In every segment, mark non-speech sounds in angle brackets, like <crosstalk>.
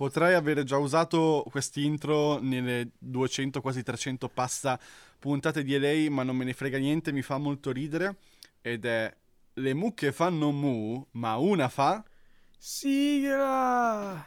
Potrei aver già usato quest'intro nelle 200, quasi 300 passa puntate di LA, ma non me ne frega niente, mi fa molto ridere. Ed è Le mucche fanno mu, ma una fa... Sigla!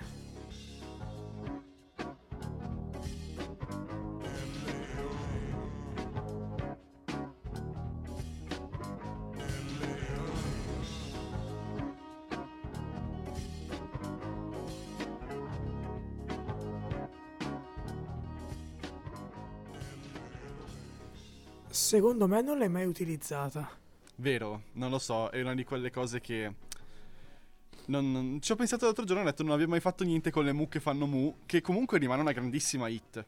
Secondo me non l'hai mai utilizzata. Vero, non lo so, è una di quelle cose che... Non, non- ci ho pensato l'altro giorno e ho detto non abbiamo mai fatto niente con le mucche fanno mu, che comunque rimane una grandissima hit.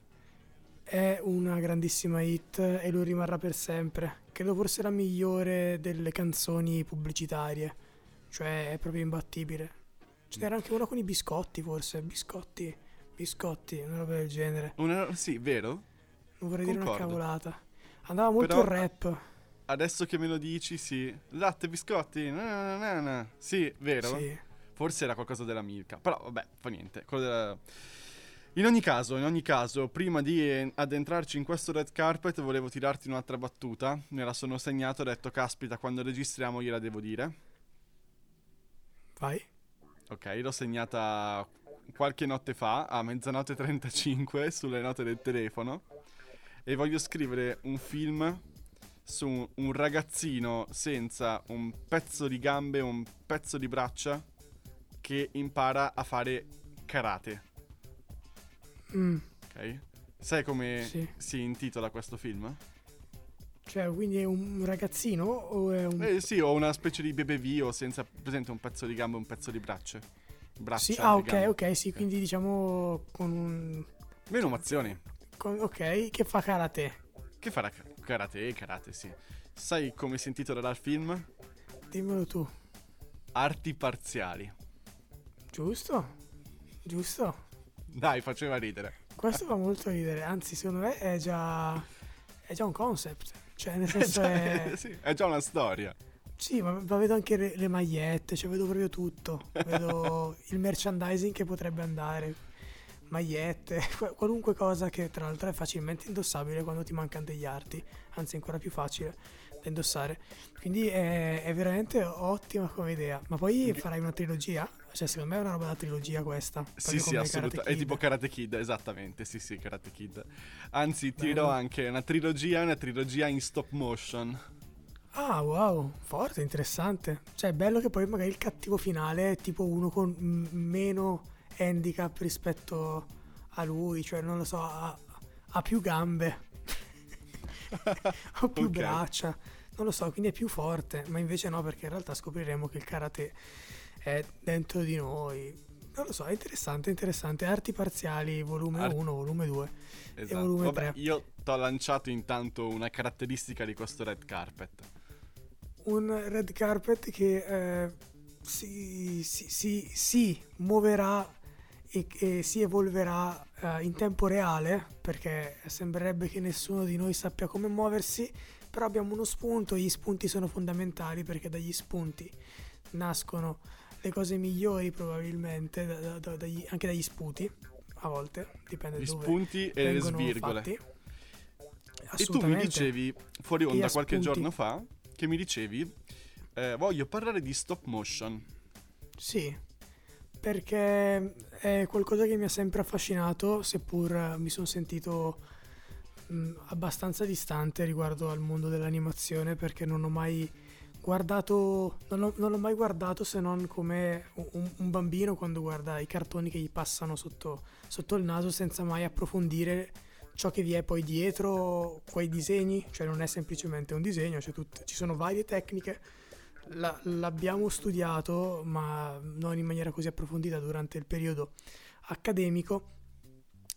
È una grandissima hit e lo rimarrà per sempre. Credo forse la migliore delle canzoni pubblicitarie. Cioè è proprio imbattibile. Ce n'era anche una con i biscotti forse. Biscotti, biscotti, una roba del genere. Una- sì, vero? Non vorrei dire una Concordo. cavolata. Andava molto Però- rap. Adesso che me lo dici, sì. Latte, biscotti, na na na. Sì, vero? Sì. Forse era qualcosa della Milka. Però vabbè, fa niente. della- In ogni caso, in ogni caso, prima di addentrarci in questo red carpet, volevo tirarti un'altra battuta. Me la sono segnato, ho detto, caspita, quando registriamo gliela devo dire. Vai. Ok, l'ho segnata qualche notte fa, a mezzanotte 35, sulle note del telefono. E voglio scrivere un film su un ragazzino senza un pezzo di gambe, un pezzo di braccia, che impara a fare karate. Mm, Ok? Sai come Sì. si intitola questo film? Cioè, quindi è un ragazzino o è un... Eh sì, ho una specie di BBV o senza presente un pezzo di gambe e un pezzo di braccia. Braccia Sì, ah ok, gambe. ok, sì, quindi diciamo con un... Meno emozioni. Ok, che fa karate. Che farà ka- karate? Karate, sì. Sai come si intitolerà il film? Dimmelo tu. Arti parziali. Giusto? Giusto? Dai, faceva ridere. Questo fa molto ridere, anzi secondo me è già, è già un concept, cioè nel <laughs> senso è... sì, è già una storia. Sì, ma, ma vedo anche le, le magliette, cioè vedo proprio tutto, vedo <laughs> il merchandising che potrebbe andare, magliette, <laughs> qua- qualunque cosa che tra l'altro è facilmente indossabile quando ti mancano degli arti, anzi è ancora più facile da indossare, quindi è, è veramente ottima come idea, ma poi farai una trilogia? Cioè secondo me è una roba da trilogia questa. Sì, sì, assolutamente. È tipo. Karate Kid, esattamente. Sì, sì, Karate Kid. Anzi, ti Bello. anche una trilogia, una trilogia in stop motion. Ah, wow, forte, interessante. Cioè, è bello che poi magari il cattivo finale è tipo uno con meno handicap rispetto a lui, cioè non lo so, ha, ha più gambe <laughs> o più Ok. braccia, non lo so, quindi è più forte, ma invece no, perché in realtà scopriremo che il karate è dentro di noi. Non lo so, è interessante, interessante. Arti parziali, volume Art- 1, volume 2. Esatto. volume Vabbè, tre. io ti ho lanciato intanto una caratteristica di questo red carpet. un red carpet che eh, si, si- si- si muoverà e, e si evolverà eh, in tempo reale perché sembrerebbe che nessuno di noi sappia come muoversi però abbiamo uno spunto gli spunti sono fondamentali perché dagli spunti nascono le cose migliori probabilmente da- da- da- dagli- anche dagli sputi a volte dipende Gli dove spunti e le svirgole. fatti. E tu mi dicevi fuori onda qualche spunti. giorno fa che mi dicevi eh, voglio parlare di stop motion. Sì, perché è qualcosa che mi ha sempre affascinato, seppur eh, mi sono sentito mh, abbastanza distante riguardo al mondo dell'animazione, perché non ho mai guardato, non ho, non l'ho mai guardato se non come un, un bambino quando guarda i cartoni che gli passano sotto, sotto il naso senza mai approfondire ciò che vi è poi dietro quei disegni, cioè non è semplicemente un disegno, c'è tut- ci sono varie tecniche la- l'abbiamo studiato, ma non in maniera così approfondita durante il periodo accademico.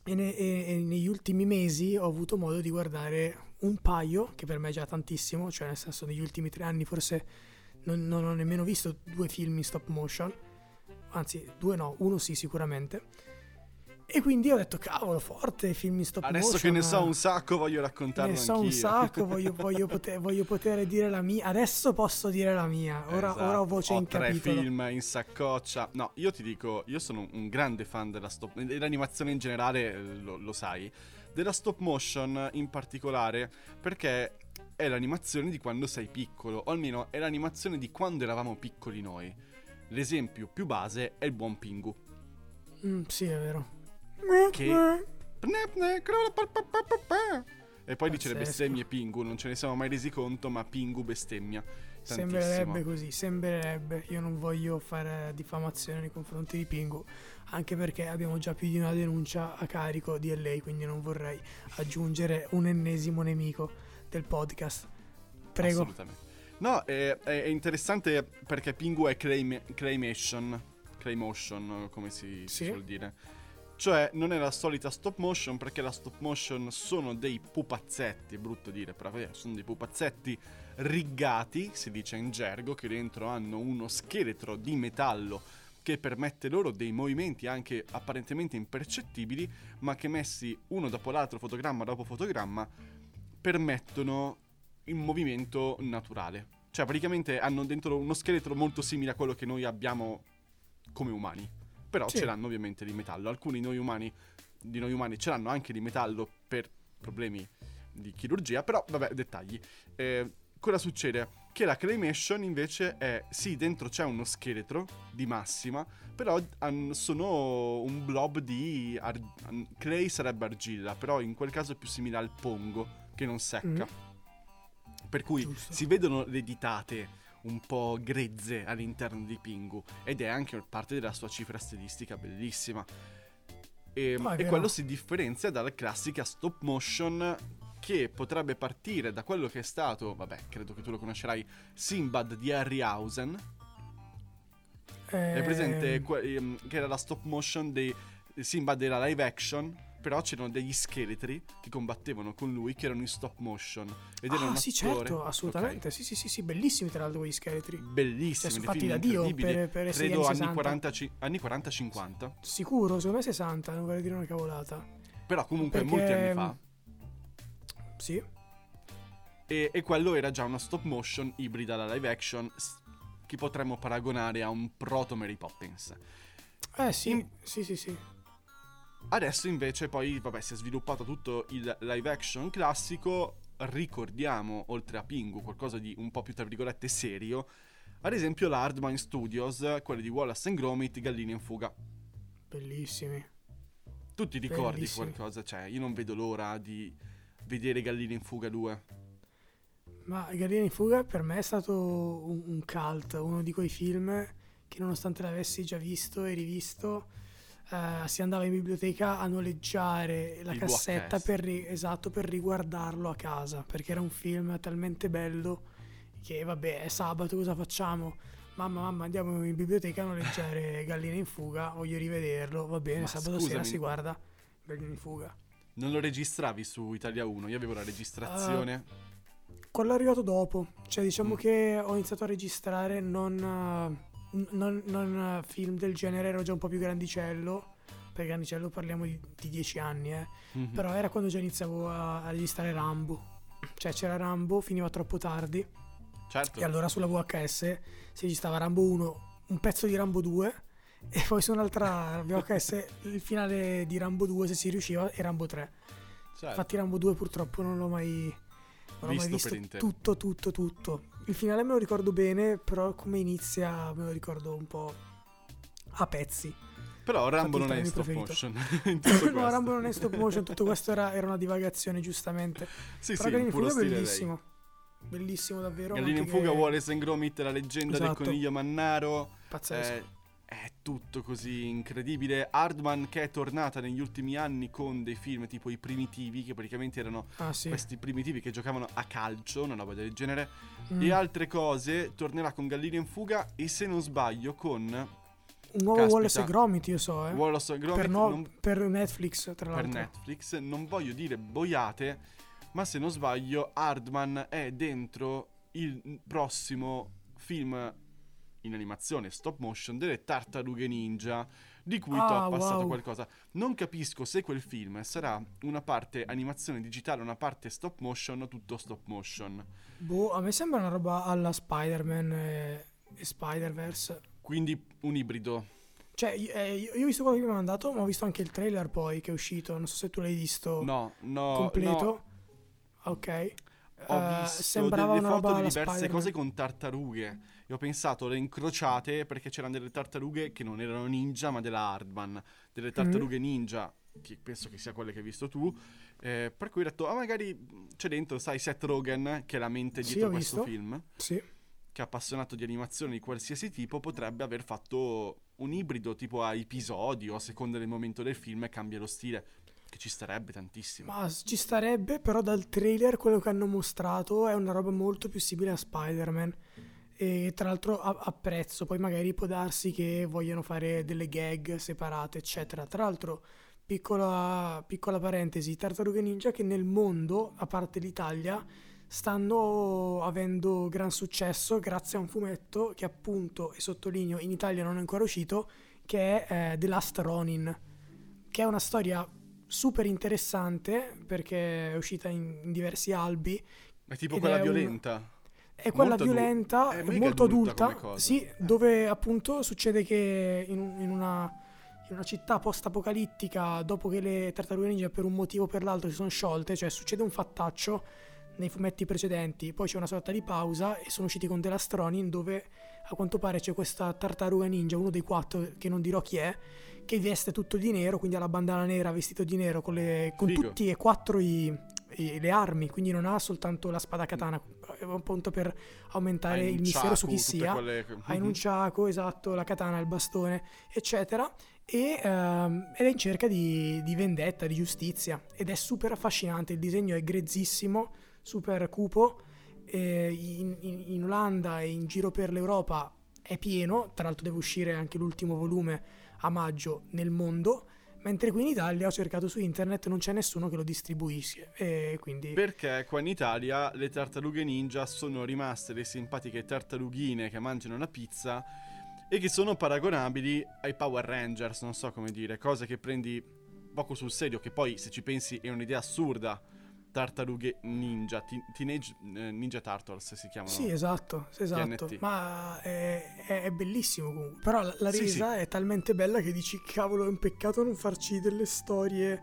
E, ne- e- e negli ultimi mesi ho avuto modo di guardare un paio, che per me è già tantissimo, cioè nel senso negli ultimi tre anni forse non, non ho nemmeno visto due film in stop motion, anzi due no, uno sì sicuramente. E quindi ho detto, cavolo, forte, film in stop Adesso motion. che ne so un sacco voglio Ne raccontarlo so anch'io. un sacco, <laughs> voglio, voglio poter, voglio poter dire la mia. Adesso posso dire la mia. Ora, Esatto. ora ho voce Ho in tre capitolo. film in saccoccia. No, io ti dico, io sono un grande fan della stop dell'animazione in generale, eh, lo, lo sai. Della stop motion in particolare perché è l'animazione di quando sei piccolo, o almeno è l'animazione di quando eravamo piccoli noi. L'esempio più base è il buon Pingu. Mm, sì, è vero. Che- E poi dice le bestemmie Pingu, non ce ne siamo mai resi conto, ma Pingu bestemmia. Tantissimo. Sembrerebbe così, sembrerebbe. Io non voglio fare diffamazione nei confronti di Pingu, anche perché abbiamo già più di una denuncia a carico di LA, quindi non vorrei aggiungere un ennesimo nemico del podcast. Prego. Assolutamente. No, è, è- interessante perché Pingu è claym- claymation, claymotion come si, si Sì. suol dire. Cioè non è la solita stop motion perché la stop motion sono dei pupazzetti, brutto dire, però sono dei pupazzetti riggati, si dice in gergo, che dentro hanno uno scheletro di metallo che permette loro dei movimenti anche apparentemente impercettibili, ma che messi uno dopo l'altro, fotogramma dopo fotogramma, permettono il movimento naturale. Cioè, praticamente hanno dentro uno scheletro molto simile a quello che noi abbiamo come umani. Però Sì. ce l'hanno ovviamente di metallo. Alcuni noi umani, di noi umani ce l'hanno anche di metallo per problemi di chirurgia. Però, vabbè, dettagli. Eh, cosa succede? Che la claymation invece è, sì, dentro c'è uno scheletro di massima, però han- sono un blob di... ar- clay sarebbe argilla, però in quel caso è più simile al pongo, che non secca. Per cui Giusto. si vedono le ditate un po' grezze all'interno di Pingu ed è anche parte della sua cifra stilistica bellissima. E, è e vero. quello si differenzia dalla classica stop motion che potrebbe partire da quello che è stato, vabbè, credo che tu lo conoscerai, Sinbad di Harryhausen. È Eh, presente que- ehm, che era la stop motion dei Sinbad era live action, però c'erano degli scheletri che combattevano con lui che erano in stop motion ed era un Ah, sì, attore- certo, assolutamente. ok, Sì, sì, sì, sì, bellissimi tra l'altro quegli scheletri. Bellissimi, Cioè, fatti da Dio per- per credo anni anni 60. 40 ci- anni 40-50, Sicuro, secondo me 60, non vorrei dire una cavolata. però comunque Perché- molti anni fa. Sì, E, e quello era già una stop motion ibrida alla live action che potremmo paragonare a un proto Mary Poppins. eh sì, In- sì, sì, sì. Adesso invece poi, vabbè, si è sviluppato tutto il live action classico, ricordiamo, oltre a Pingu, qualcosa di un po' più, tra virgolette, serio, ad esempio la Hardmine Studios, quelli di Wallace and Gromit, Galline in fuga. Bellissimi. Tu ti ricordi Bellissimi. qualcosa? Cioè, io non vedo l'ora di vedere Galline in fuga 2. Ma Gallieni in fuga per me è stato un, un cult, uno di quei film che nonostante l'avessi già visto e rivisto, eh, si andava in biblioteca a noleggiare la Il cassetta per, ri- esatto, per riguardarlo a casa, perché era un film talmente bello che vabbè è sabato cosa facciamo? Mamma, mamma, andiamo in biblioteca a noleggiare <laughs> Galline in fuga, voglio rivederlo, va bene, Ma sabato sera scusami. si guarda Galline in fuga. Non lo registravi su Italia 1, io avevo la registrazione. Quello è arrivato dopo, cioè diciamo Mm. che ho iniziato a registrare non, n- non- non, eh, film del genere, ero già un po' più grandicello, per grandicello parliamo di, di 10 anni, eh. Mhm. però era quando già iniziavo a, a registrare Rambo, cioè c'era Rambo, finiva troppo tardi certo. e allora sulla VHS si registrava Rambo 1, un pezzo di Rambo 2 <laughs> e poi su un'altra VHS il finale di Rambo 2 se si riusciva e Rambo 3. certo. Infatti Rambo 2 purtroppo non l'ho mai, non l'ho mai Visto visto intero. tutto, tutto, tutto. Il finale me lo ricordo bene, però come inizia me lo ricordo un po' a pezzi. Però Rambo non è stop termine motion. <laughs> no. Rambo non è stop motion, tutto questo era, era una divagazione giustamente. <laughs> Sì, però sì, Galline in fuga è stile lei. bellissimo. Bellissimo davvero. Gallina in fuga, che- and Gromit, la leggenda Esatto. del coniglio mannaro. Pazzesco. Eh, è tutto così incredibile. Hardman che è tornata negli ultimi anni con dei film tipo I Primitivi, che praticamente erano ah sì. questi primitivi che giocavano a calcio, una roba del genere. Mm. E altre cose, tornerà con Gallina in fuga e se non sbaglio con Un nuovo caspita. Wallace e Gromit, io so, eh. Wallace and Gromit per, no- non- per Netflix, tra per l'altro. Netflix. Non voglio dire boiate, ma se non sbaglio Hardman è dentro il prossimo film in animazione stop motion delle tartarughe ninja di cui Ah, ho passato wow. qualcosa. Non capisco se quel film sarà una parte animazione digitale, una parte stop motion o tutto stop motion. Boh, a me sembra una roba alla Spider-Man e, e Spider-Verse. Quindi un ibrido. Cioè, io, eh, io io ho visto quello che mi ha mandato, ma ho visto anche il trailer poi che è uscito. Non so se tu l'hai visto No, no, completo. no. Ok. Ho Eh, visto sembrava delle una foto di diverse Spider-Man. cose con tartarughe. E ho pensato le incrociate perché c'erano delle tartarughe che non erano ninja, ma della Hardman. Delle tartarughe Mm. ninja, che penso che sia quelle che hai visto tu. eh, per cui ho detto, ah, magari c'è dentro, sai, Seth Rogen, che è la mente Sì, dietro ho questo visto. film, Sì. che è appassionato di animazioni di qualsiasi tipo, potrebbe aver fatto un ibrido tipo a episodi o a seconda del momento del film cambia lo stile. Che ci starebbe tantissimo. Ma ci starebbe, però dal trailer quello che hanno mostrato è una roba molto più simile a Spider-Man. E tra l'altro apprezzo, poi magari può darsi che vogliano fare delle gag separate, eccetera. Tra l'altro, piccola, piccola parentesi, Tartarughe Ninja che nel mondo, a parte l'Italia, stanno avendo gran successo grazie a un fumetto che appunto, e sottolineo, in Italia non è ancora uscito, che è eh, The Last Ronin, che è una storia super interessante perché è uscita in, in diversi albi. È tipo quella è un- violenta. È quella Molto violenta, è è mega molto adulta sì, dove appunto succede che in, in una, in una città post-apocalittica, dopo che le tartarughe ninja per un motivo o per l'altro si sono sciolte, cioè succede un fattaccio nei fumetti precedenti, poi c'è una sorta di pausa e sono usciti con The Last Ronin dove a quanto pare c'è questa tartaruga ninja, uno dei quattro che non dirò chi è, che veste tutto di nero, quindi ha la bandana nera, vestito di nero, con, le- con tutti e quattro i- le armi, quindi non ha soltanto la spada katana, è un punto per aumentare Hai il un mistero su chi sia. quelle- Ha in un Mhm. ciaco, esatto, la katana, il bastone, eccetera. E, ehm, ed è in cerca di, di vendetta, di giustizia. Ed è super affascinante. Il disegno è grezzissimo, super cupo. e in, in- in Olanda e in giro per l'Europa è pieno. Tra l'altro, deve uscire anche l'ultimo volume a maggio nel mondo. Mentre qui in Italia ho cercato su internet, non c'è nessuno che lo distribuisce. Quindi. Perché qua in Italia le tartarughe ninja sono rimaste le simpatiche tartarughine che mangiano la pizza e che sono paragonabili ai Power Rangers, non so come dire, cose che prendi poco sul serio, che poi se ci pensi è un'idea assurda. Tartarughe ninja, ti- Teenage eh, Ninja Turtles si chiamano. Sì, esatto, sì, esatto. TNT. Ma è, è- è bellissimo comunque. Però la, la Sì, resa è talmente bella che dici, cavolo, è un peccato non farci delle storie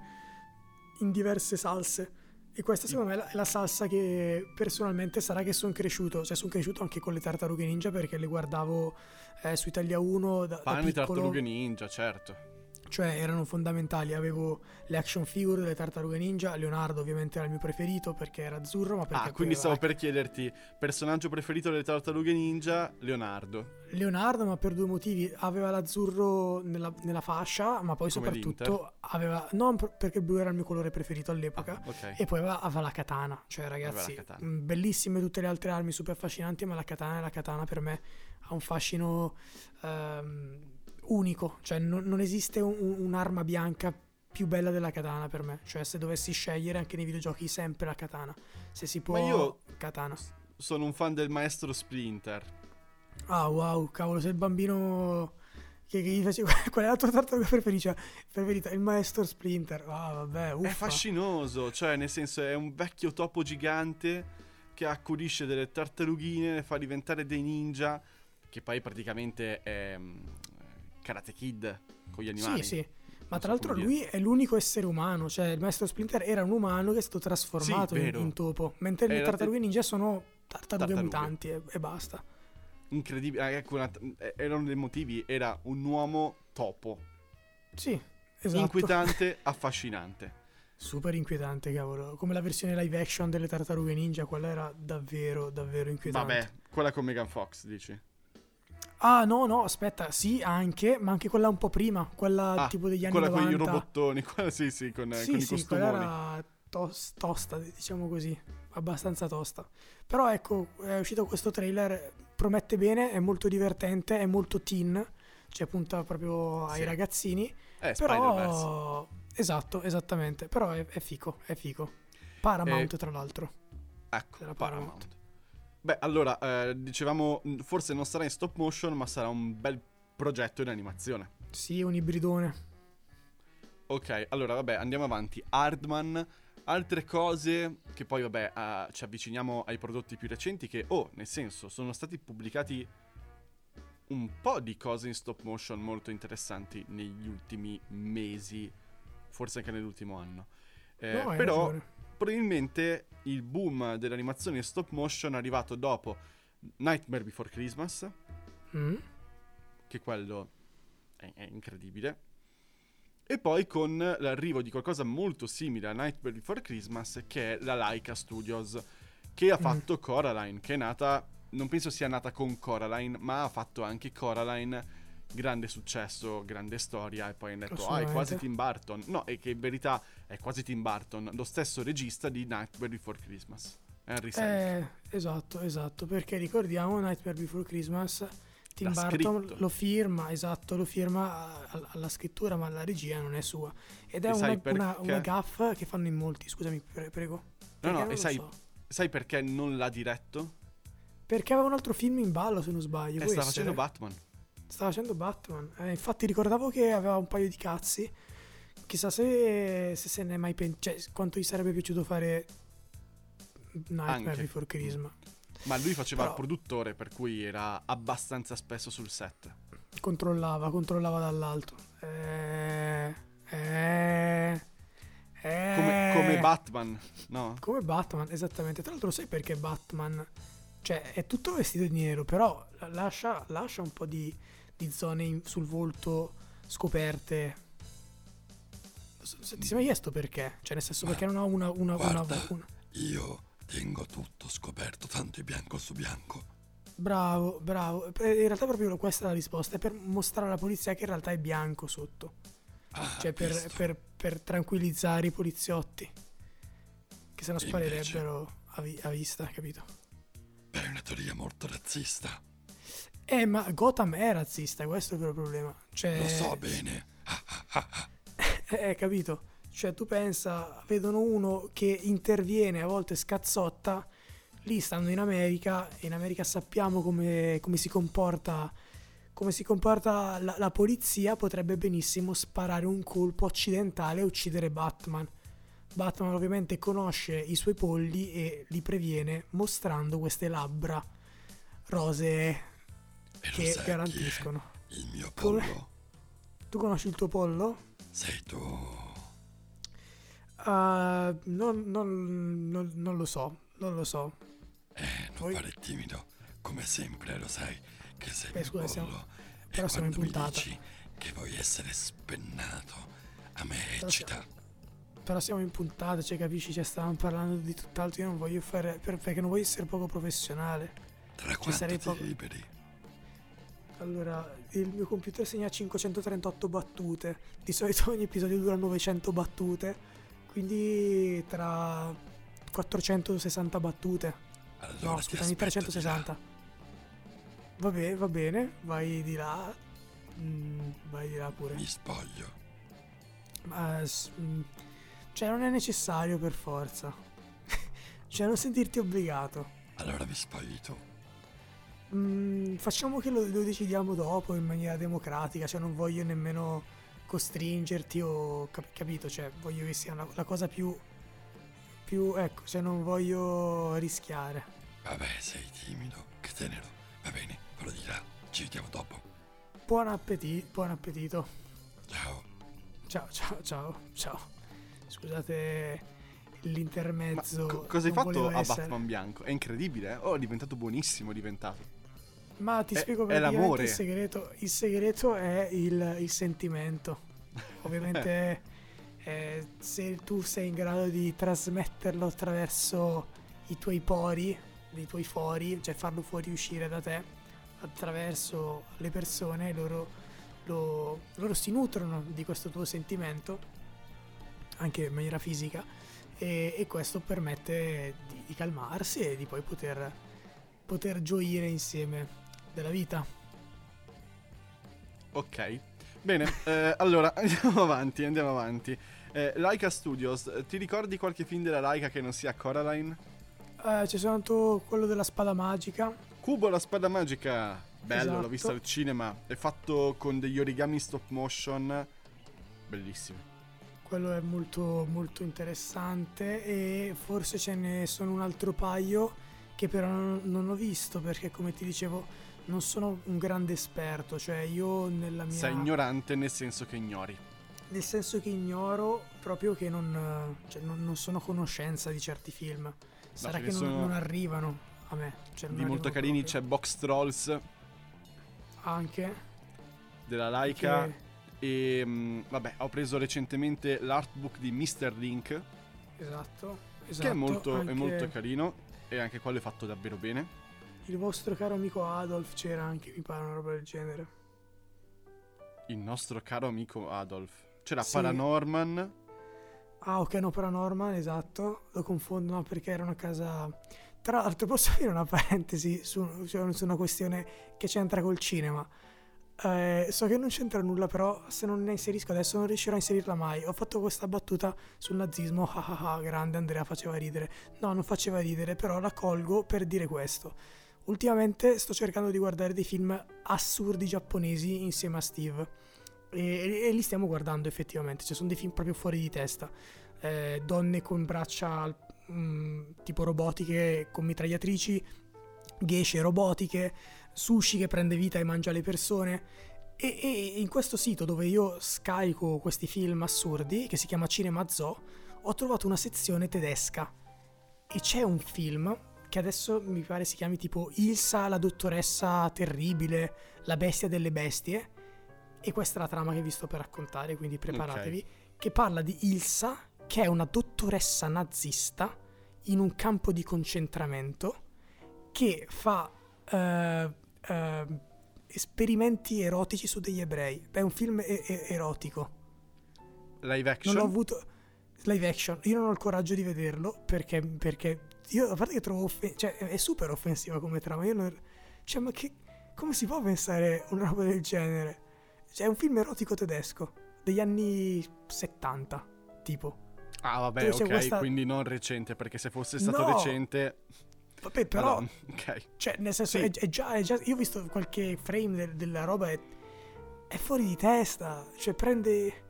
in diverse salse. E questa secondo me è la, è la salsa che personalmente sarà che sono cresciuto. Cioè sono cresciuto anche con le tartarughe ninja perché le guardavo eh, su Italia 1 da, da Fanno i piccolo. tartarughe ninja, certo. Cioè erano fondamentali. Avevo le action figure delle tartarughe ninja. Leonardo ovviamente era il mio preferito perché era azzurro. Ma perché Ah, quindi stavo per chiederti, personaggio preferito delle tartarughe ninja? Leonardo. Leonardo, ma per due motivi. Aveva l'azzurro nella, nella fascia, ma poi Come soprattutto aveva. Non per- perché blu era il mio colore preferito all'epoca. Ah, ok. E poi aveva, aveva la katana. Cioè, ragazzi, katana. bellissime tutte le altre armi super affascinanti, ma la katana è la katana per me ha un fascino ehm, unico. Cioè, non, non esiste un- un- un'arma bianca più bella della katana per me. Cioè, se dovessi scegliere anche nei videogiochi, sempre la katana. Se si può, Ma io- katana. Sono un fan del maestro Splinter. Ah, wow, cavolo, sei il bambino che, che gli faceva. <laughs> Qual è la tua tartaruga preferita? preferita? Il maestro Splinter. Ah, vabbè, uffa. È fascinoso, cioè nel senso è un vecchio topo gigante che accudisce delle tartarughine, le fa diventare dei ninja, che poi praticamente è mm, Karate Kid con gli animali. Sì, sì. Ma Non tra so l'altro lui è l'unico essere umano, cioè il maestro Splinter era un umano che è stato trasformato Sì, in, in topo, mentre le Era- tartarughe ninja sono tartarughe, Tartarughe. mutanti e, e basta. Incredibile, ah, ecco, una- eh, erano dei motivi, era un uomo topo, Sì, esatto. inquietante, <laughs> affascinante. Super inquietante, cavolo. Come la versione live action delle tartarughe ninja, quella era davvero, davvero inquietante. Vabbè, quella con Megan Fox, dici? Ah, no, no, aspetta, sì, anche, ma anche quella un po' prima, quella Ah, tipo degli anni quella 90. con i robottoni, <laughs> quella sì, sì, con, Sì, con i sì, costumoni. quella era tos- tosta, diciamo così, abbastanza tosta. Però ecco, è uscito questo trailer, promette bene, è molto divertente, è molto teen, cioè punta proprio ai Sì. ragazzini, Eh, però... Esatto, esattamente, però è, è fico, è fico. Paramount, Eh, tra l'altro. Ecco, Paramount. Paramount. Beh, allora, eh, dicevamo, mh, forse non sarà in stop motion, ma sarà un bel progetto in animazione. Sì, un ibridone. Ok, allora vabbè, andiamo avanti. Hardman, altre cose che poi vabbè uh, ci avviciniamo ai prodotti più recenti che, oh, nel senso, sono stati pubblicati un po' di cose in stop motion molto interessanti negli ultimi mesi, forse anche nell'ultimo anno. Eh, no, però ragione. Probabilmente il boom dell'animazione in stop motion è arrivato dopo Nightmare Before Christmas, mm. che quello è, è incredibile. E poi con l'arrivo di qualcosa molto simile a Nightmare Before Christmas, che è la Laika Studios, che ha mm. fatto Coraline, che è nata non penso sia nata con Coraline, ma ha fatto anche Coraline. Grande successo, grande storia, e poi hanno detto: Ah, è quasi Tim Burton. No, è che in verità è quasi Tim Burton, lo stesso regista di Nightmare Before Christmas. Henry eh, esatto, esatto, perché ricordiamo Nightmare Before Christmas. Tim L'ha Burton scritto. lo firma, esatto, lo firma alla scrittura, ma la regia non è sua. Ed è una, una, una gaff che fanno in molti, scusami, pre- prego. No, no, e sai, so. sai perché non l'ha diretto? Perché aveva un altro film in ballo, se non sbaglio. Eh, stava facendo Batman. Stava facendo Batman. Eh, infatti ricordavo che aveva un paio di cazzi. Chissà se, se se ne è mai pensato. Cioè, quanto gli sarebbe piaciuto fare Nightmare Anche. Before Christmas. Ma lui faceva Però... il produttore, per cui era abbastanza spesso sul set. Controllava, controllava dall'alto. Eh... Eh... Come, come, Batman, no? Come Batman, esattamente. Tra l'altro, sai perché Batman cioè, è tutto vestito di nero, però lascia, lascia un po' di, di zone in, sul volto scoperte. Ti sei mai chiesto perché? Cioè, nel senso, perché non ha una. una, guarda, una, una... Io tengo tutto scoperto, tanto è bianco su bianco. Bravo, bravo. In realtà, proprio questa è la risposta: è per mostrare alla polizia che in realtà è bianco sotto. Ah, cioè, per, per, per, tranquillizzare i poliziotti. Che se no sparirebbero a, vi- a vista, capito? È una teoria molto razzista. Eh, ma Gotham è razzista, questo è il vero problema. Cioè... Lo so bene. <laughs> eh, capito? Cioè, tu pensa, vedono uno che interviene, a volte scazzotta, lì stanno in America, e in America sappiamo come, come si comporta, come si comporta la, la polizia, potrebbe benissimo sparare un colpo accidentale e uccidere Batman. Batman ovviamente conosce i suoi polli e li previene mostrando queste labbra rosee che garantiscono. Il mio pollo. Come? Tu conosci il tuo pollo? Sei tu. Uh, non, non, non, non, lo so, non lo so. Eh, non Poi... fare timido, come sempre lo sai che sei Beh, scusa, pollo. Siamo... Però siamo in puntata. che vuoi essere spennato, a me eccita. Siamo però siamo in puntata, cioè capisci, cioè stavamo parlando di tutt'altro, io non voglio fare, per, perché non voglio essere poco professionale. Tra cioè, quanto poco... liberi? Allora, il mio computer segna 538 battute, di solito ogni episodio dura 900 battute, quindi tra 460 battute. Allora, no, scusami, 360. Va bene, va bene, vai di là. Mm, vai di là pure. Mi spoglio. Ma... S- mm, cioè, non è necessario per forza. <laughs> cioè, non sentirti obbligato. Allora mi tu. Mm, facciamo che lo, lo, decidiamo dopo in maniera democratica. Cioè, non voglio nemmeno costringerti o. Cap- capito? Cioè, voglio che sia una, la cosa più. Più. Ecco, cioè, non voglio rischiare. Vabbè, sei timido. Che tenero. Va bene, quello di là. Ci vediamo dopo. Buon appetito. Buon appetito. Ciao. Ciao, ciao, ciao, ciao. Scusate l'intermezzo. Co- cosa hai fatto a essere... Batman bianco? È incredibile, eh? Oh, è diventato buonissimo, è diventato. Ma ti è, spiego perché l'amore. Il segreto, il segreto è il, il sentimento. <laughs> Ovviamente eh, se tu sei in grado di trasmetterlo attraverso i tuoi pori, i tuoi fori, cioè farlo fuoriuscire da te attraverso le persone, loro, lo, loro si nutrono di questo tuo sentimento anche in maniera fisica e, e questo permette di, di, calmarsi e di poi poter, poter gioire insieme della vita. Ok, bene, eh, <laughs> allora andiamo avanti, andiamo avanti. Eh, Laika Studios, ti ricordi qualche film della Laika che non sia Coraline? Eh, c'è soltanto quello della spada magica. Cubo la spada magica! Bello, l'ho Esatto. visto al cinema. È fatto con degli origami stop motion. Bellissimo. Quello è molto, molto interessante e forse ce ne sono un altro paio che però non, ho visto perché come ti dicevo non sono un grande esperto, cioè io nella mia... Sei ignorante nel senso che ignori. Nel senso che ignoro proprio che non, cioè, non, non sono a conoscenza di certi film. Sarà ce che non, sono non arrivano a me. Cioè, Di molto carini proprio. c'è Box Trolls Anche. della Laika. che- E mm, vabbè, ho preso recentemente l'artbook di Mr. Link, esatto, esatto. che è molto, è molto carino. E anche quello è fatto davvero bene. Il vostro caro amico Adolf c'era anche, mi pare, una roba del genere. Il nostro caro amico Adolf. C'era Sì. Paranorman. Ah, ok, no, Paranormal, esatto. Lo confondo, no, perché era una casa... Tra l'altro posso <laughs> dire una parentesi su, cioè, su una questione che c'entra col cinema. Eh, so che non c'entra nulla, però se non ne inserisco adesso non riuscirò a inserirla mai. Ho fatto questa battuta sul nazismo, ah ah ah, grande Andrea, faceva ridere. No, non faceva ridere, però la colgo per dire questo. Ultimamente sto cercando di guardare dei film assurdi giapponesi insieme a Steve. E, e li stiamo guardando effettivamente. Cioè, sono dei film proprio fuori di testa. Eh, donne con braccia mm, tipo robotiche, con mitragliatrici, geishe robotiche, sushi che prende vita e mangia le persone. E, e in questo sito dove io scarico questi film assurdi, che si chiama Cinema Zoo, ho trovato una sezione tedesca. E c'è un film che adesso mi pare si chiami tipo Ilsa, la dottoressa terribile, la bestia delle bestie. E questa è la trama che vi sto per raccontare, quindi preparatevi. Che parla di Ilsa, che è una dottoressa nazista in un campo di concentramento che fa eh, eh, esperimenti erotici su degli ebrei. È un film e- e- erotico. Live action. Non l'ho avuto live action. Io non ho il coraggio di vederlo perché, perché io, a parte che trovo offen- cioè, è super offensiva come trama. Io non, cioè, ma che, come si può pensare una roba del genere? Cioè, è un film erotico tedesco degli anni 70, tipo. Ah, vabbè, ok, questa- quindi non recente, perché se fosse stato No! recente... Vabbè, però, Madonna, <laughs> ok. cioè, nel senso, Sì. è, è già, è già- Io ho visto qualche frame del- della roba, è, è fuori di testa. Cioè, prende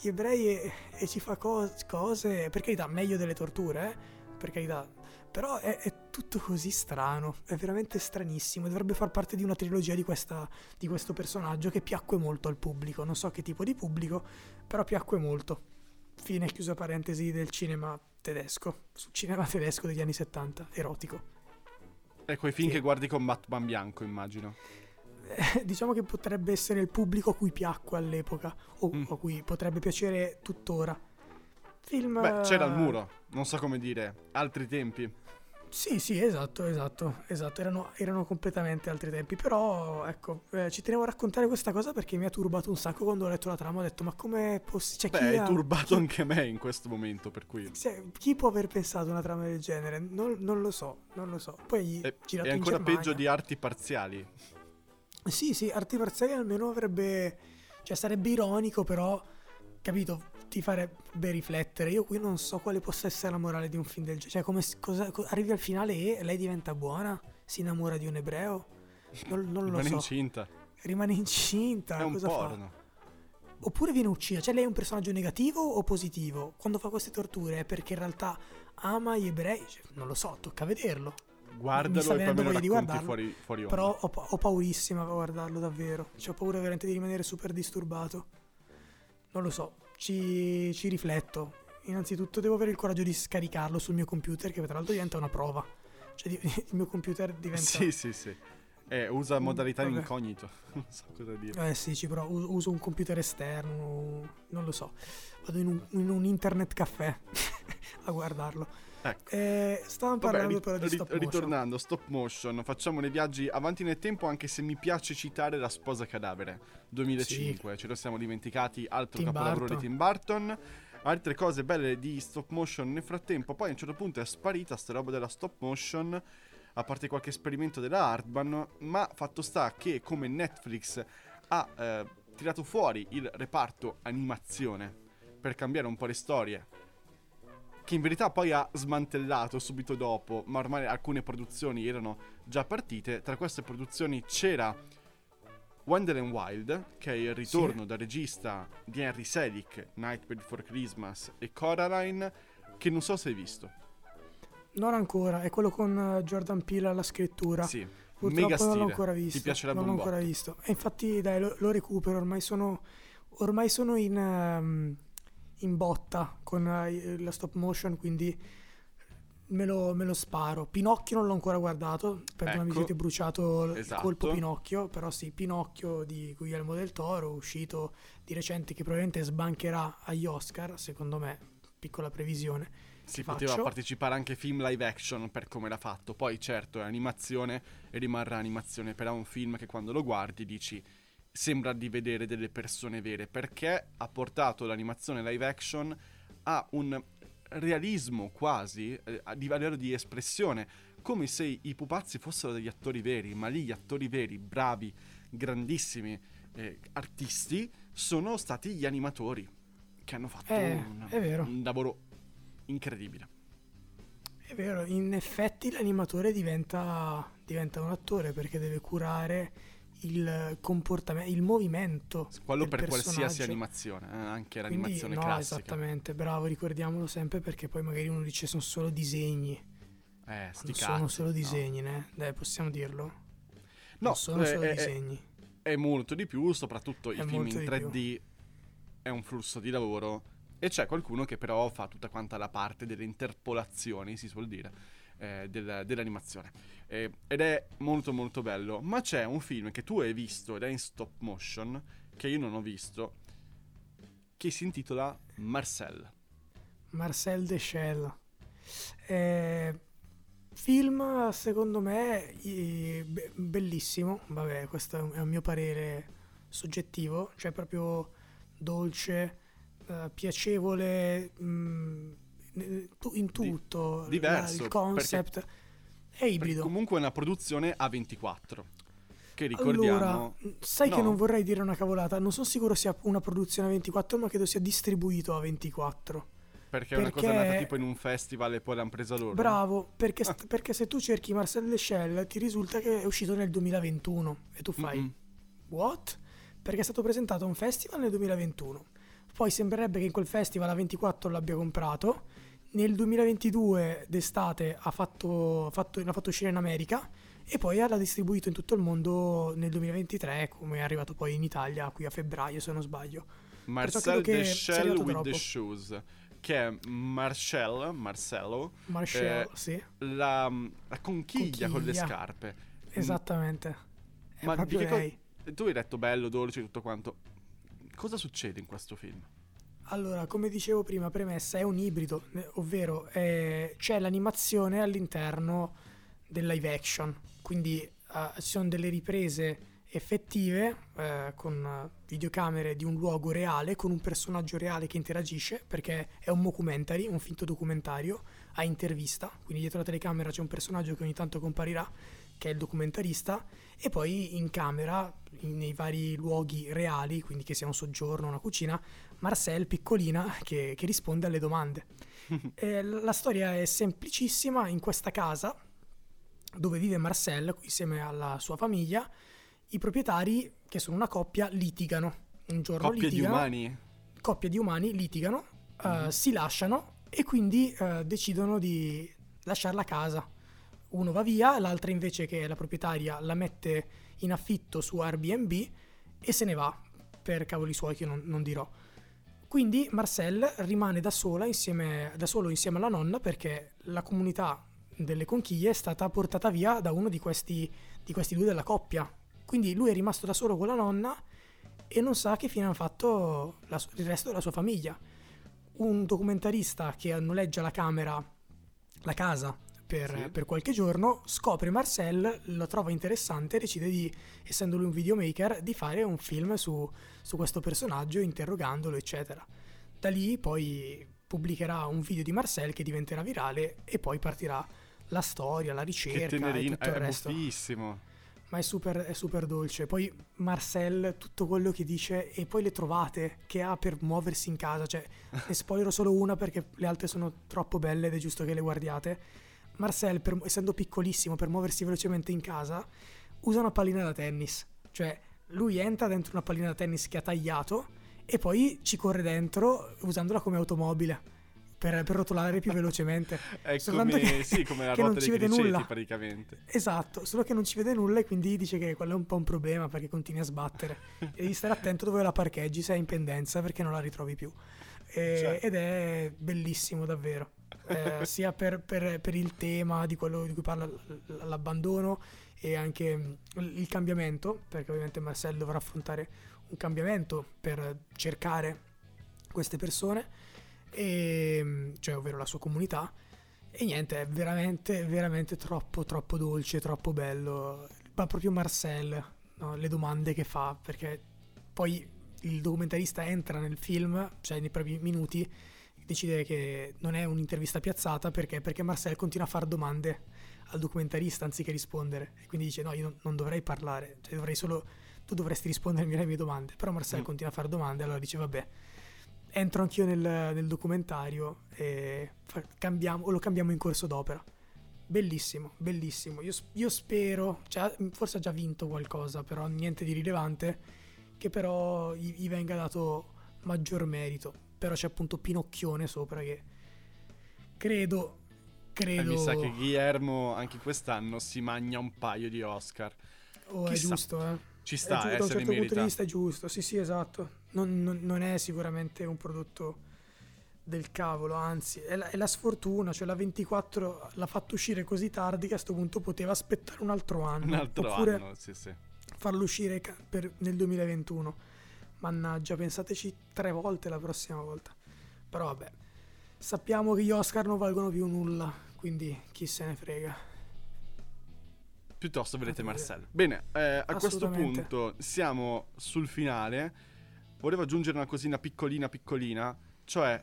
gli ebrei e, e ci fa cos- cose. Per carità, meglio delle torture, eh? Per carità. Però è, è tutto così strano. È veramente stranissimo. Dovrebbe far parte di una trilogia di, questa, di questo personaggio che piacque molto al pubblico. Non so che tipo di pubblico, però piacque molto. Fine chiusa parentesi del cinema tedesco. Sul cinema tedesco degli anni 70, erotico. È quei film Sì. che guardi con Batman bianco, immagino. Eh, diciamo che potrebbe essere il pubblico a cui piacque all'epoca o Mm. a cui potrebbe piacere tuttora. Film Beh, c'era il eh, muro, non so come dire, altri tempi. Sì, sì, esatto, esatto, esatto, erano, erano completamente altri tempi, però ecco, eh, ci tenevo a raccontare questa cosa perché mi ha turbato un sacco quando ho letto la trama, ho detto ma come possibile? Cioè, Beh, hai ha- turbato chi- anche me in questo momento, per cui... cioè, chi può aver pensato una trama del genere? Non, non lo so, non lo so. Poi È, girato è ancora peggio di arti parziali. Sì, sì, arti marziali almeno avrebbe. Cioè, sarebbe ironico, però. Capito? Ti farebbe riflettere. Io qui non so quale possa essere la morale di un film del genere. Cioè, come cosa- co- arrivi al finale e lei diventa buona? Si innamora di un ebreo? Non, non lo Rimane so. incinta. Rimane incinta. È un cosa fa? porno. Oppure viene uccisa. Cioè, lei è un personaggio negativo o positivo? Quando fa queste torture è perché in realtà ama gli ebrei? Cioè, non lo so, tocca vederlo. Guardalo e poi me di guardarlo, fuori, fuori onda. Però ho, pa- ho paurissima a guardarlo davvero. Cioè, ho paura veramente di rimanere super disturbato. Non lo so, ci, ci rifletto. Innanzitutto devo avere il coraggio di scaricarlo sul mio computer, che tra l'altro diventa una prova. Cioè, <laughs> il mio computer diventa... Sì, sì, sì. Eh, usa Mm, modalità vabbè. incognito. <laughs> non so cosa dire. Eh sì, ci provo. Us- Uso un computer esterno, non lo so. Vado in un, in un internet caffè <laughs> a guardarlo. Ecco. Eh, stavamo Vabbè, parlando ri- però di stop motion. ritornando, stop motion, facciamo dei viaggi avanti nel tempo anche se mi piace citare La sposa cadavere 2005, ce lo siamo dimenticati, altro Tim capolavoro Burton. di Tim Burton. Altre cose belle di stop motion nel frattempo, poi a un certo punto è sparita sta roba della stop motion, a parte qualche esperimento della Hardman, ma fatto sta che come Netflix ha eh, tirato fuori il reparto animazione per cambiare un po' le storie che in verità poi ha smantellato subito dopo, ma ormai alcune produzioni erano già partite. Tra queste produzioni c'era Wendell and Wild, che è il ritorno Sì. da regista di Henry Selick, Night Before Christmas e Coraline, che non so se hai visto. Non ancora, è quello con eh, Jordan Peele alla scrittura. Sì, Purtroppo mega non l'ho ancora visto. Ti piacerebbe non l'ho ancora visto. E infatti, dai, lo, lo recupero. Ormai sono, ormai sono in, ehm, in botta con eh, la stop motion, quindi me lo, me lo sparo. Pinocchio non l'ho ancora guardato. Perdonami Ecco. ti ho bruciato il Esatto. colpo Pinocchio. Però sì, Pinocchio di Guillermo del Toro, uscito di recente, che probabilmente sbancherà agli Oscar, secondo me. Piccola previsione. Si che poteva faccio. partecipare anche film live action per come l'ha fatto. Poi, certo, è animazione e rimarrà animazione. Però è un film che quando lo guardi dici sembra di vedere delle persone vere. Perché ha portato l'animazione live action a un realismo quasi eh, a livello di espressione. Come se i pupazzi fossero degli attori veri. Ma lì gli attori veri, bravi, grandissimi eh, artisti, sono stati gli animatori che hanno fatto Eh, un, un lavoro incredibile. È vero, in effetti l'animatore diventa, diventa un attore perché deve curare il comportamento, il movimento. Quello per qualsiasi animazione, eh, anche Quindi, l'animazione no, classica. esattamente, bravo, ricordiamolo sempre perché poi magari uno dice sono solo disegni. Eh, sti sono solo no. disegni, né? Dai, possiamo dirlo? No, non sono eh, solo eh, disegni. È molto di più, soprattutto È i film in di 3D è un flusso di lavoro e c'è qualcuno che però fa tutta quanta la parte delle interpolazioni, si suol dire, eh, del- dell'animazione. Eh, ed è molto molto bello, ma c'è un film che tu hai visto ed è in stop motion, che io non ho visto, che si intitola Marcel. Marcel Deschelles. Eh, film, secondo me, bellissimo. Vabbè, questo è un, mio parere soggettivo, cioè proprio dolce, eh, piacevole mm, in tu- in tutto. diverso, La- il concept è ibrido. Comunque è una produzione A24, che ricordiamo... Allora, sai che No. non vorrei dire una cavolata, non sono sicuro sia una produzione a 24, ma credo sia distribuito a 24. Perché, è una cosa Perché- nata tipo in un festival e poi l'hanno presa loro. Bravo, perché, st- <laughs> perché se tu cerchi Marcel Deschelles ti risulta che è uscito nel 2021 e tu fai Mm-mm. what? Perché è stato presentato a un festival nel 2021. Poi sembrerebbe che in quel festival a 24 l'abbia comprato. Nel 2022 d'estate ha fatto, fatto, l'ha fatto uscire in America e poi l'ha distribuito in tutto il mondo nel 2023, come è arrivato poi in Italia qui a febbraio se non sbaglio. Marcel arrivato with the troppo. Shoes, che è Marcel, Marcello, Marcel, Eh, sì, la, la conchiglia, con le Conchiglia. scarpe. esattamente. È Ma proprio che co- lei. Tu hai detto bello, dolce, tutto quanto. Cosa succede in questo film? Allora, come dicevo prima, premessa è un ibrido, eh, ovvero eh, c'è l'animazione all'interno del live action, quindi eh, sono delle riprese effettive eh, con videocamere di un luogo reale, con un personaggio reale che interagisce, perché è un mockumentary, un finto documentario a intervista, quindi dietro la telecamera c'è un personaggio che ogni tanto comparirà, che è il documentarista, e poi in camera, in- nei vari luoghi reali, quindi che sia un soggiorno, una cucina, Marcel, piccolina, che, che risponde alle domande. <laughs> Eh, la storia è semplicissima, in questa casa dove vive Marcel insieme alla sua famiglia, i proprietari, che sono una coppia, litigano. Un giorno Coppie di litigano, umani? coppie di umani litigano, eh, Mhm. si lasciano e quindi eh, decidono di lasciare la casa. Uno va via, l'altra invece che è la proprietaria la mette in affitto su Airbnb e se ne va per cavoli suoi che non, non dirò. Quindi Marcel rimane da, sola insieme, da solo insieme alla nonna perché la comunità delle conchiglie è stata portata via da uno di questi, di questi due della coppia. Quindi lui è rimasto da solo con la nonna e non sa che fine hanno fatto la il resto della sua famiglia. Un documentarista che noleggia la camera, la casa per, Sì. per qualche giorno, scopre Marcel, lo trova interessante e decide di, essendo lui un videomaker, di fare un film su, su questo personaggio interrogandolo, eccetera. Da lì poi pubblicherà un video di Marcel che diventerà virale e poi partirà la storia, la Che ricerca e tenerino, tutto il è resto. buffissimo. ma è super, è super dolce. Poi Marcel, tutto quello che dice e poi le trovate che ha per muoversi in casa, cioè ne spoilerò solo una perché le altre sono troppo belle ed è giusto che le guardiate. Marcel, per- essendo piccolissimo, per muoversi velocemente in casa, usa una pallina da tennis. Cioè, lui entra dentro una pallina da tennis che ha tagliato e poi ci corre dentro usandola come automobile per, per rotolare più velocemente. <laughs> È Soltanto come, che- sì, come <laughs> la ruota non dei criceti nulla. praticamente. Esatto, solo che non ci vede nulla e quindi dice che quello è un po' un problema perché continui a sbattere. e <laughs> devi stare attento dove la parcheggi se è in pendenza perché non la ritrovi più. E- Certo. Ed è bellissimo davvero. Eh, sia per, per- per il tema di quello di cui parla l'abbandono e anche mm, il cambiamento, perché ovviamente Marcel dovrà affrontare un cambiamento per cercare queste persone, e, mm, cioè ovvero la sua comunità. E niente, è veramente, veramente troppo, troppo dolce, troppo bello. Ma proprio Marcel, no, le domande che fa, perché poi il documentarista entra nel film, cioè nei primi minuti, decide che non è un'intervista piazzata perché, perché Marcel continua a fare domande al documentarista anziché rispondere. E quindi dice: No, io non, non dovrei parlare, cioè dovrei solo. Tu dovresti rispondermi alle mie domande. Però Marcel Mm. continua a fare domande, allora dice: Vabbè, entro anch'io nel, nel documentario e fa- cambiamo, lo cambiamo in corso d'opera. Bellissimo, bellissimo. Io, io spero, cioè, forse ha già vinto qualcosa, però niente di rilevante, che però gli, gli venga dato maggior merito. Però c'è appunto Pinocchione sopra che credo, credo... mi sa che Guillermo anche quest'anno si magna un paio di Oscar. Oh, è chissà. giusto, eh. Ci È sta, giusto, eh, da un certo punto di vista è giusto, sì sì esatto, non, non- non è sicuramente un prodotto del cavolo, anzi è la, è la sfortuna, cioè la 24 l'ha fatto uscire così tardi che a questo punto poteva aspettare un altro anno, Un altro oppure anno, sì, sì. farlo uscire per- nel 2021. Mannaggia, pensateci tre volte la prossima volta. Però vabbè, sappiamo che gli Oscar non valgono più nulla, quindi chi se ne frega. Piuttosto vedete Fate Marcel. Bene, eh, a questo punto siamo sul finale. Volevo aggiungere una cosina piccolina piccolina, cioè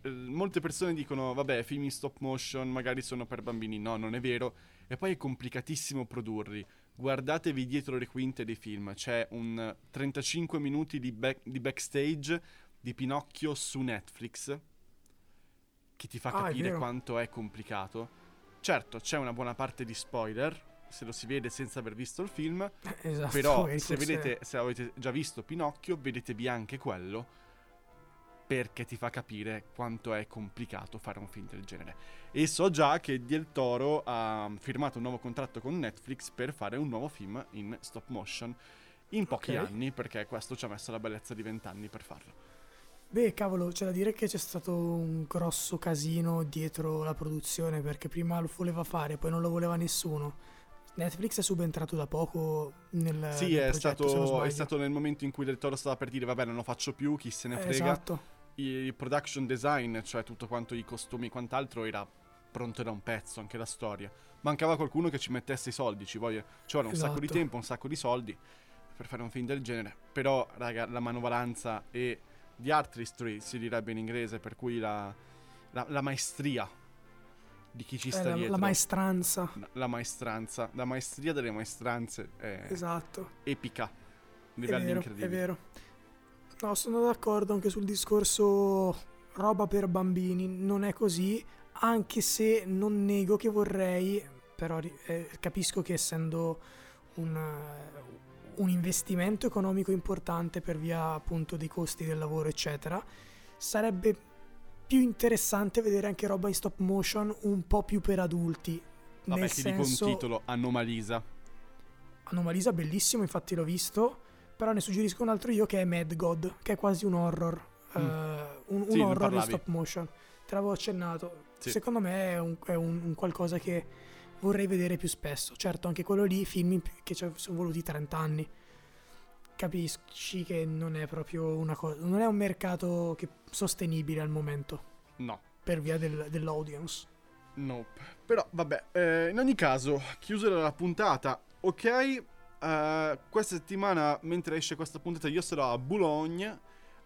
eh, molte persone dicono vabbè, film in stop motion magari sono per bambini. No, non è vero. E poi è complicatissimo produrli. Guardatevi dietro le quinte dei film, c'è un 35 minuti di, back- di backstage di Pinocchio su Netflix che ti fa Ah, è capire vero. quanto è complicato. Certo, c'è una buona parte di spoiler, se lo si vede senza aver visto il film, Esatto, però <laughs> se, vedete, se avete già visto Pinocchio, vedetevi anche quello perché ti fa capire quanto è complicato fare un film del genere. E so già che Del Toro ha firmato un nuovo contratto con Netflix per fare un nuovo film in stop motion in pochi Ok. anni, perché questo ci ha messo la bellezza di vent'anni per farlo. Beh, cavolo, c'è da dire che c'è stato un grosso casino dietro la produzione perché prima lo voleva fare, poi non lo voleva nessuno. Netflix è subentrato da poco nel, sì, nel è progetto, stato, è stato nel momento in cui Del Toro stava per dire vabbè non lo faccio più, chi se ne Eh, frega. Esatto. Il production design, cioè tutto quanto i costumi e quant'altro, era pronto da un pezzo, anche la storia. Mancava qualcuno che ci mettesse i soldi, ci voglio, ci vuole un sacco di Esatto. tempo, un sacco di soldi per fare un film del genere. Però, raga, la manovalanza e the artistry, si direbbe in inglese, per cui la, la- la maestria di chi ci Eh, sta la, dietro. la maestranza. la maestranza, la maestria delle maestranze è Esatto. epica. È Livelli vero, incredibili. è vero. No, sono d'accordo anche sul discorso roba per bambini. Non è così, anche se non nego che vorrei, però eh, capisco che essendo un, eh, un investimento economico importante per via appunto dei costi del lavoro, eccetera, sarebbe più interessante vedere anche roba in stop motion un po' più per adulti. Vabbè, nel ti senso, dico un titolo, Anomalisa. Anomalisa bellissimo, infatti l'ho visto, però ne suggerisco un altro io che è Mad God, che è quasi un horror, Mm. eh, un, Sì, horror in stop motion. Te l'avevo accennato. Sì. Secondo me è, un, è un- un qualcosa che vorrei vedere più spesso. Certo, anche quello lì, film che ci sono voluti 30 anni. Capisci che non è proprio una cosa, non è un mercato che- sostenibile al momento No. per via del- dell'audience. Nope. Però vabbè, eh, in ogni caso, chiusa la puntata, ok? Eh, questa settimana, mentre esce questa puntata, io sarò a Boulogne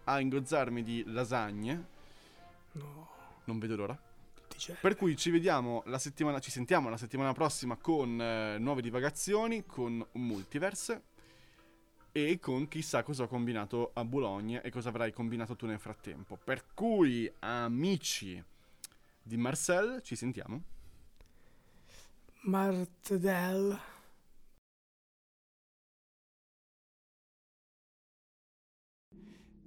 a ingozzarmi di lasagne. No, Non vedo l'ora. Per cui ci vediamo la settimana, ci sentiamo la settimana prossima con eh, nuove divagazioni, con un multiverse e con chissà cosa ho combinato a Bologna e cosa avrai combinato tu nel frattempo. Per cui, amici di Marcel, ci sentiamo. Martedel.